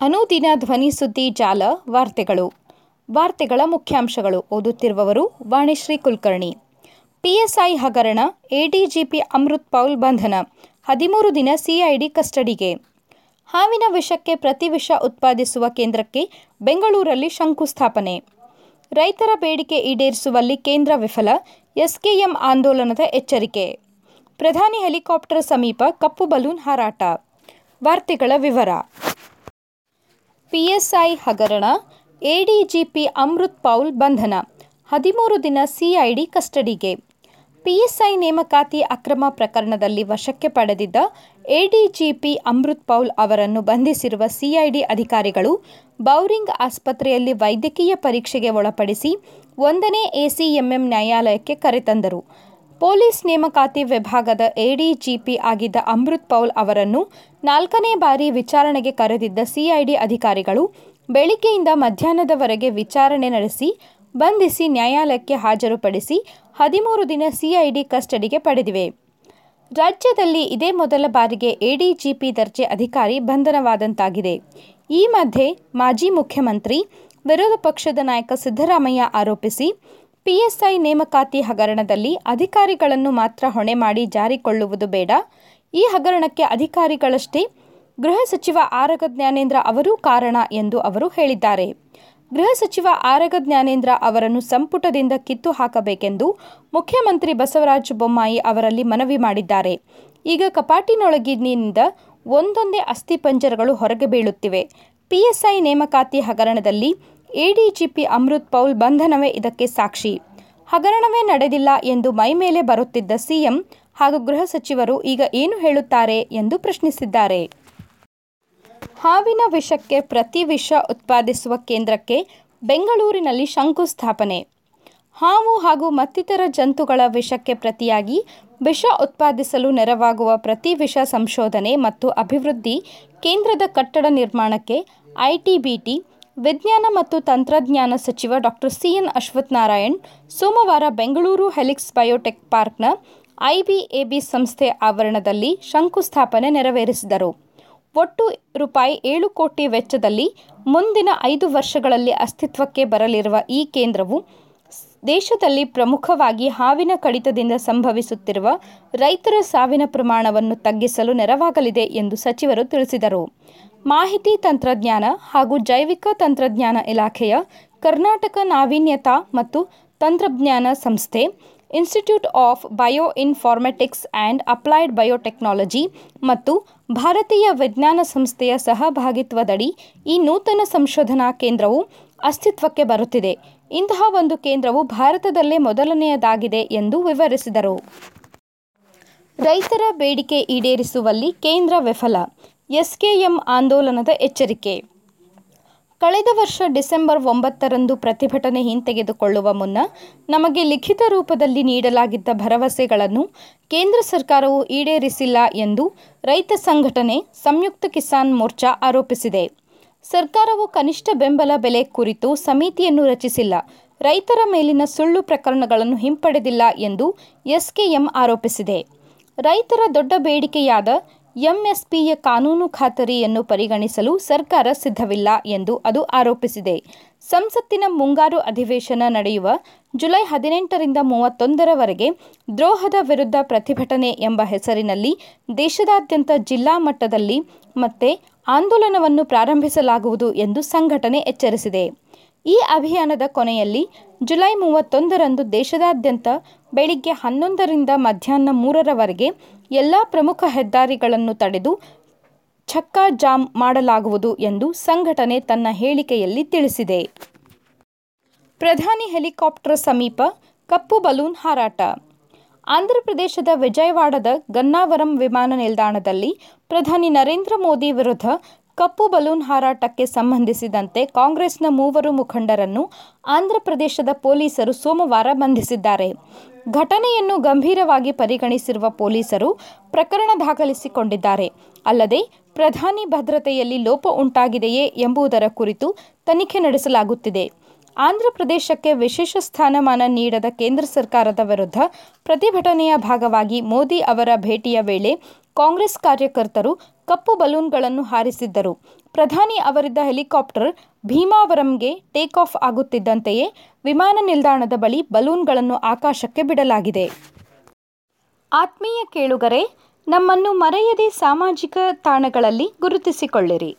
ಅನುದಿನ ಧ್ವನಿ ಸುದ್ದಿ ಜಾಲ, ವಾರ್ತೆಗಳು. ವಾರ್ತೆಗಳ ಮುಖ್ಯಾಂಶಗಳು ಓದುತ್ತಿರುವವರು ವಾಣಿಶ್ರೀ ಕುಲಕರ್ಣಿ. ಪಿಎಸ್ಐ ಹಗರಣ, ಎಡಿಜಿಪಿ ಅಮೃತ್ ಪೌಲ್ ಬಂಧನ, ಹದಿಮೂರು ದಿನ ಸಿಐಡಿ ಕಸ್ಟಡಿಗೆ. ಹಾವಿನ ವಿಷಕ್ಕೆ ಪ್ರತಿವಿಷ ಉತ್ಪಾದಿಸುವ ಕೇಂದ್ರಕ್ಕೆ ಬೆಂಗಳೂರಲ್ಲಿ ಶಂಕುಸ್ಥಾಪನೆ. ರೈತರ ಬೇಡಿಕೆ ಈಡೇರಿಸುವಲ್ಲಿ ಕೇಂದ್ರ ವಿಫಲ, ಎಸ್ಕೆಎಂ ಆಂದೋಲನದ ಎಚ್ಚರಿಕೆ. ಪ್ರಧಾನಿ ಹೆಲಿಕಾಪ್ಟರ್ ಸಮೀಪ ಕಪ್ಪು ಬಲೂನ್ ಹಾರಾಟ. ವಾರ್ತೆಗಳ ವಿವರ. ಪಿಎಸ್ಐ ಹಗರಣ, ಎಡಿಜಿಪಿ ಅಮೃತ್ ಪೌಲ್ ಬಂಧನ, ಹದಿಮೂರು ದಿನ ಸಿಐಡಿ ಕಸ್ಟಡಿಗೆ. ಪಿಎಸ್ಐ ನೇಮಕಾತಿ ಅಕ್ರಮ ಪ್ರಕರಣದಲ್ಲಿ ವಶಕ್ಕೆ ಪಡೆದಿದ್ದ ಎಡಿಜಿಪಿ ಅಮೃತ್ ಪೌಲ್ ಅವರನ್ನು ಬಂಧಿಸಿರುವ ಸಿಐಡಿ ಅಧಿಕಾರಿಗಳು ಬೌರಿಂಗ್ ಆಸ್ಪತ್ರೆಯಲ್ಲಿ ವೈದ್ಯಕೀಯ ಪರೀಕ್ಷೆಗೆ ಒಳಪಡಿಸಿ ಒಂದನೇ ಎಸಿಎಂಎಂ ನ್ಯಾಯಾಲಯಕ್ಕೆ ಕರೆತಂದರು ಪೊಲೀಸ್ ನೇಮಕಾತಿ ವಿಭಾಗದ ಎಡಿಜಿಪಿ ಆಗಿದ್ದ ಅಮೃತ್ ಪೌಲ್ ಅವರನ್ನು ನಾಲ್ಕನೇ ಬಾರಿ ವಿಚಾರಣೆಗೆ ಕರೆದಿದ್ದ ಸಿಐಡಿ ಅಧಿಕಾರಿಗಳು ಬೆಳಿಗ್ಗೆಯಿಂದ ಮಧ್ಯಾಹ್ನದವರೆಗೆ ವಿಚಾರಣೆ ನಡೆಸಿ, ಬಂಧಿಸಿ ನ್ಯಾಯಾಲಯಕ್ಕೆ ಹಾಜರುಪಡಿಸಿ ಹದಿಮೂರು ದಿನ ಸಿಐಡಿ ಕಸ್ಟಡಿಗೆ ಪಡೆದಿವೆ. ರಾಜ್ಯದಲ್ಲಿ ಇದೇ ಮೊದಲ ಬಾರಿಗೆ ಎಡಿಜಿಪಿ ದರ್ಜೆ ಅಧಿಕಾರಿ ಬಂಧನವಾದಂತಾಗಿದೆ. ಈ ಮಧ್ಯೆ ಮಾಜಿ ಮುಖ್ಯಮಂತ್ರಿ, ವಿರೋಧ ಪಕ್ಷದ ನಾಯಕ ಸಿದ್ದರಾಮಯ್ಯ ಆರೋಪಿಸಿ ಪಿಎಸ್ಐ ನೇಮಕಾತಿ ಹಗರಣದಲ್ಲಿ ಅಧಿಕಾರಿಗಳನ್ನು ಮಾತ್ರ ಹೊಣೆ ಮಾಡಿ ಜಾರಿಕೊಳ್ಳುವುದು ಬೇಡ. ಈ ಹಗರಣಕ್ಕೆ ಅಧಿಕಾರಿಗಳಷ್ಟೇ ಗೃಹ ಸಚಿವ ಆರಗ ಜ್ಞಾನೇಂದ್ರ ಅವರೂ ಕಾರಣ ಎಂದು ಅವರು ಹೇಳಿದ್ದಾರೆ. ಗೃಹ ಸಚಿವ ಆರಗ ಜ್ಞಾನೇಂದ್ರ ಅವರನ್ನು ಸಂಪುಟದಿಂದ ಕಿತ್ತು ಹಾಕಬೇಕೆಂದು ಮುಖ್ಯಮಂತ್ರಿ ಬಸವರಾಜ ಬೊಮ್ಮಾಯಿ ಅವರಲ್ಲಿ ಮನವಿ ಮಾಡಿದ್ದಾರೆ. ಈಗ ಕಪಾಟಿನೊಳಗಿನಿಂದ ಒಂದೊಂದೇ ಅಸ್ಥಿಪಂಜರಗಳು ಹೊರಗೆ ಬೀಳುತ್ತಿವೆ. ಪಿಎಸ್ಐ ನೇಮಕಾತಿ ಹಗರಣದಲ್ಲಿ ಎಡಿಜಿಪಿ ಅಮೃತ್ ಪೌಲ್ ಬಂಧನವೇ ಇದಕ್ಕೆ ಸಾಕ್ಷಿ. ಹಗರಣವೇ ನಡೆದಿಲ್ಲ ಎಂದು ಮೈಮೇಲೆ ಬರುತ್ತಿದ್ದ ಸಿಎಂ ಹಾಗೂ ಗೃಹ ಸಚಿವರು ಈಗ ಏನು ಹೇಳುತ್ತಾರೆ ಎಂದು ಪ್ರಶ್ನಿಸಿದ್ದಾರೆ. ಹಾವಿನ ವಿಷಕ್ಕೆ ಪ್ರತಿ ವಿಷ ಉತ್ಪಾದಿಸುವ ಕೇಂದ್ರಕ್ಕೆ ಬೆಂಗಳೂರಿನಲ್ಲಿ ಶಂಕುಸ್ಥಾಪನೆ. ಹಾವು ಹಾಗೂ ಮತ್ತಿತರ ಜಂತುಗಳ ವಿಷಕ್ಕೆ ಪ್ರತಿಯಾಗಿ ವಿಷ ಉತ್ಪಾದಿಸಲು ನೆರವಾಗುವ ಪ್ರತಿ ವಿಷ ಸಂಶೋಧನೆ ಮತ್ತು ಅಭಿವೃದ್ಧಿ ಕೇಂದ್ರದ ಕಟ್ಟಡ ನಿರ್ಮಾಣಕ್ಕೆ ಐಟಿಬಿಟಿ ವಿಜ್ಞಾನ ಮತ್ತು ತಂತ್ರಜ್ಞಾನ ಸಚಿವ ಡಾಕ್ಟರ್ ಸಿ ಸಿಎನ್ ಅಶ್ವತ್ಥನಾರಾಯಣ್ ಸೋಮವಾರ ಬೆಂಗಳೂರು ಹೆಲಿಕ್ಸ್ ಬಯೋಟೆಕ್ ಪಾರ್ಕ್ನ ಐಬಿಎಬಿ ಸಂಸ್ಥೆ ಆವರಣದಲ್ಲಿ ಶಂಕುಸ್ಥಾಪನೆ ನೆರವೇರಿಸಿದರು. ಒಟ್ಟು ರೂಪಾಯಿ ಏಳು ಕೋಟಿ ವೆಚ್ಚದಲ್ಲಿ ಮುಂದಿನ ಐದು ವರ್ಷಗಳಲ್ಲಿ ಅಸ್ತಿತ್ವಕ್ಕೆ ಬರಲಿರುವ ಈ ಕೇಂದ್ರವು ದೇಶದಲ್ಲಿ ಪ್ರಮುಖವಾಗಿ ಹಾವಿನ ಕಡಿತದಿಂದ ಸಂಭವಿಸುತ್ತಿರುವ ರೈತರ ಸಾವಿನ ಪ್ರಮಾಣವನ್ನು ತಗ್ಗಿಸಲು ನೆರವಾಗಲಿದೆ ಎಂದು ಸಚಿವರು ತಿಳಿಸಿದರು. ಮಾಹಿತಿ ತಂತ್ರಜ್ಞಾನ ಹಾಗೂ ಜೈವಿಕ ತಂತ್ರಜ್ಞಾನ ಇಲಾಖೆಯ ಕರ್ನಾಟಕ ನಾವೀನ್ಯತಾ ಮತ್ತು ತಂತ್ರಜ್ಞಾನ ಸಂಸ್ಥೆ institute of bioinformatics and applied biotechnology ಮತ್ತು ಭಾರತೀಯ ವಿಜ್ಞಾನ ಸಂಸ್ಥೆಯ ಸಹಭಾಗಿತ್ವದಡಿ ಈ ನೂತನ ಸಂಶೋಧನಾ ಕೇಂದ್ರವು ಅಸ್ತಿತ್ವಕ್ಕೆ ಬರುತ್ತಿದೆ. ಇಂತಹ ಒಂದು ಕೇಂದ್ರವು ಭಾರತದಲ್ಲೇ ಮೊದಲನೆಯದಾಗಿದೆ ಎಂದು ವಿವರಿಸಿದರು. ರೈತರ ಬೇಡಿಕೆ ಈಡೇರಿಸುವಲ್ಲಿ ಕೇಂದ್ರ ವಿಫಲ. ಎಸ್ಕೆಎಂ ಆಂದೋಲನದ ಎಚ್ಚರಿಕೆ. ಕಳೆದ ವರ್ಷ ಡಿಸೆಂಬರ್ ಒಂಬತ್ತರಂದು ಪ್ರತಿಭಟನೆ ಹಿಂತೆಗೆದುಕೊಳ್ಳುವ ಮುನ್ನ ನಮಗೆ ಲಿಖಿತ ರೂಪದಲ್ಲಿ ನೀಡಲಾಗಿದ್ದ ಭರವಸೆಗಳನ್ನು ಕೇಂದ್ರ ಸರ್ಕಾರವು ಈಡೇರಿಸಿಲ್ಲ ಎಂದು ರೈತ ಸಂಘಟನೆ ಸಂಯುಕ್ತ ಕಿಸಾನ್ ಮೋರ್ಚಾ ಆರೋಪಿಸಿದೆ. ಸರ್ಕಾರವು ಕನಿಷ್ಠ ಬೆಂಬಲ ಬೆಲೆ ಕುರಿತು ಸಮಿತಿಯನ್ನು ರಚಿಸಿಲ್ಲ. ರೈತರ ಮೇಲಿನ ಸುಳ್ಳು ಪ್ರಕರಣಗಳನ್ನು ಹಿಂಪಡೆದಿಲ್ಲ ಎಂದು ಎಸ್ಕೆಎಂ ಆರೋಪಿಸಿದೆ. ರೈತರ ದೊಡ್ಡ ಬೇಡಿಕೆಯಾದ ಎಂಎಸ್ಪಿಯ ಕಾನೂನು ಖಾತರಿಯನ್ನು ಪರಿಗಣಿಸಲು ಸರ್ಕಾರ ಸಿದ್ಧವಿಲ್ಲ ಎಂದು ಅದು ಆರೋಪಿಸಿದೆ. ಸಂಸತ್ತಿನ ಮುಂಗಾರು ಅಧಿವೇಶನ ನಡೆಯುವ ಜುಲೈ ಹದಿನೆಂಟರಿಂದ ಮೂವತ್ತೊಂದರವರೆಗೆ ದ್ರೋಹದ ವಿರುದ್ಧ ಪ್ರತಿಭಟನೆ ಎಂಬ ಹೆಸರಿನಲ್ಲಿ ದೇಶದಾದ್ಯಂತ ಜಿಲ್ಲಾ ಮಟ್ಟದಲ್ಲಿ ಮತ್ತೆ ಆಂದೋಲನವನ್ನು ಪ್ರಾರಂಭಿಸಲಾಗುವುದು ಎಂದು ಸಂಘಟನೆ ಎಚ್ಚರಿಸಿದೆ. ಈ ಅಭಿಯಾನದ ಕೊನೆಯಲ್ಲಿ ಜುಲೈ ಮೂವತ್ತೊಂದರಂದು ದೇಶದಾದ್ಯಂತ ಬೆಳಿಗ್ಗೆ ಹನ್ನೊಂದರಿಂದ ಮಧ್ಯಾಹ್ನ ಮೂರರವರೆಗೆ ಎಲ್ಲ ಪ್ರಮುಖ ಹೆದ್ದಾರಿಗಳನ್ನು ತಡೆದು ಚಕ್ಕಾ ಜಾಮ್ ಮಾಡಲಾಗುವುದು ಎಂದು ಸಂಘಟನೆ ತನ್ನ ಹೇಳಿಕೆಯಲ್ಲಿ ತಿಳಿಸಿದೆ. ಪ್ರಧಾನಿ ಹೆಲಿಕಾಪ್ಟರ್ ಸಮೀಪ ಕಪ್ಪು ಬಲೂನ್ ಹಾರಾಟ. ಆಂಧ್ರಪ್ರದೇಶದ ವಿಜಯವಾಡದ ಗನ್ನಾವರಂ ವಿಮಾನ ನಿಲ್ದಾಣದಲ್ಲಿ ಪ್ರಧಾನಿ ನರೇಂದ್ರ ಮೋದಿ ವಿರುದ್ಧ ಕಪ್ಪು ಬಲೂನ್ ಹಾರಾಟಕ್ಕೆ ಸಂಬಂಧಿಸಿದಂತೆ ಕಾಂಗ್ರೆಸ್ನ ಮೂವರು ಮುಖಂಡರನ್ನು ಆಂಧ್ರಪ್ರದೇಶದ ಪೊಲೀಸರು ಸೋಮವಾರ ಬಂಧಿಸಿದ್ದಾರೆ. ಘಟನೆಯನ್ನು ಗಂಭೀರವಾಗಿ ಪರಿಗಣಿಸಿರುವ ಪೊಲೀಸರು ಪ್ರಕರಣ ದಾಖಲಿಸಿಕೊಂಡಿದ್ದಾರೆ. ಅಲ್ಲದೆ ಪ್ರಧಾನಿ ಭದ್ರತೆಯಲ್ಲಿ ಲೋಪ ಉಂಟಾಗಿದೆಯೇ ಎಂಬುದರ ಕುರಿತು ತನಿಖೆ ನಡೆಸಲಾಗುತ್ತಿದೆ. ಆಂಧ್ರಪ್ರದೇಶಕ್ಕೆ ವಿಶೇಷ ಸ್ಥಾನಮಾನ ನೀಡದ ಕೇಂದ್ರ ಸರ್ಕಾರದ ವಿರುದ್ಧ ಪ್ರತಿಭಟನೆಯ ಭಾಗವಾಗಿ ಮೋದಿ ಅವರ ಭೇಟಿಯ ವೇಳೆ ಕಾಂಗ್ರೆಸ್ ಕಾರ್ಯಕರ್ತರು ಕಪ್ಪು ಬಲೂನ್ಗಳನ್ನು ಹಾರಿಸಿದ್ದರು. ಪ್ರಧಾನಿ ಅವರಿದ್ದ ಹೆಲಿಕಾಪ್ಟರ್ ಭೀಮಾವರಂಗೆ ಟೇಕ್ ಆಫ್ ಆಗುತ್ತಿದ್ದಂತೆಯೇ ವಿಮಾನ ನಿಲ್ದಾಣದ ಬಳಿ ಬಲೂನ್ಗಳನ್ನು ಆಕಾಶಕ್ಕೆ ಬಿಡಲಾಗಿದೆ. ಆತ್ಮೀಯ ಕೇಳುಗರೆ, ನಮ್ಮನ್ನು ಮರೆಯದೆ ಸಾಮಾಜಿಕ ತಾಣಗಳಲ್ಲಿ ಗುರುತಿಸಿಕೊಳ್ಳಿರಿ.